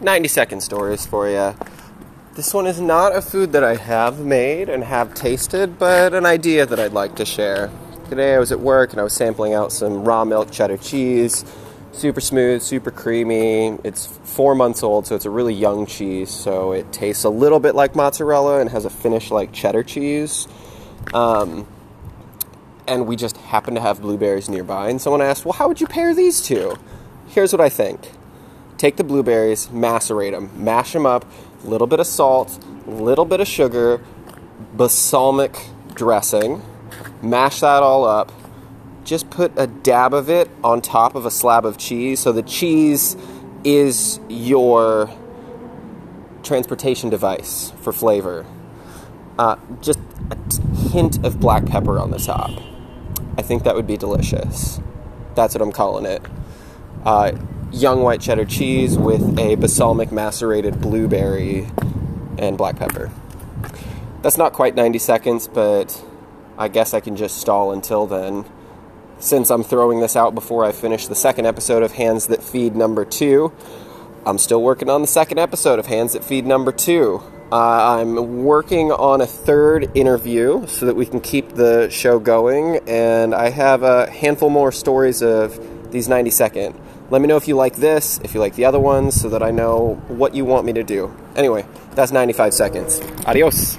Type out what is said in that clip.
90 second stories for you. This one is not a food that I have made and have tasted, but an idea that I'd like to share. Today I was at work and I was sampling out some raw milk cheddar cheese. Super smooth, super creamy. It's four months old, so it's a really young cheese, so it tastes a little bit like mozzarella and has a finish like cheddar cheese. Um, and we just happen to have blueberries nearby. And someone asked, Well, how would you pair these two? Here's what I think take the blueberries, macerate them, mash them up, a little bit of salt, a little bit of sugar, balsamic dressing, mash that all up. Just put a dab of it on top of a slab of cheese. So the cheese is your transportation device for flavor. Uh, just a hint of black pepper on the top. I think that would be delicious. That's what I'm calling it. Uh, young white cheddar cheese with a balsamic macerated blueberry and black pepper. That's not quite 90 seconds, but I guess I can just stall until then. Since I'm throwing this out before I finish the second episode of Hands That Feed number two, I'm still working on the second episode of Hands That Feed number two. Uh, I'm working on a third interview so that we can keep the show going, and I have a handful more stories of these 90 second. Let me know if you like this, if you like the other ones, so that I know what you want me to do. Anyway, that's 95 seconds. Adios.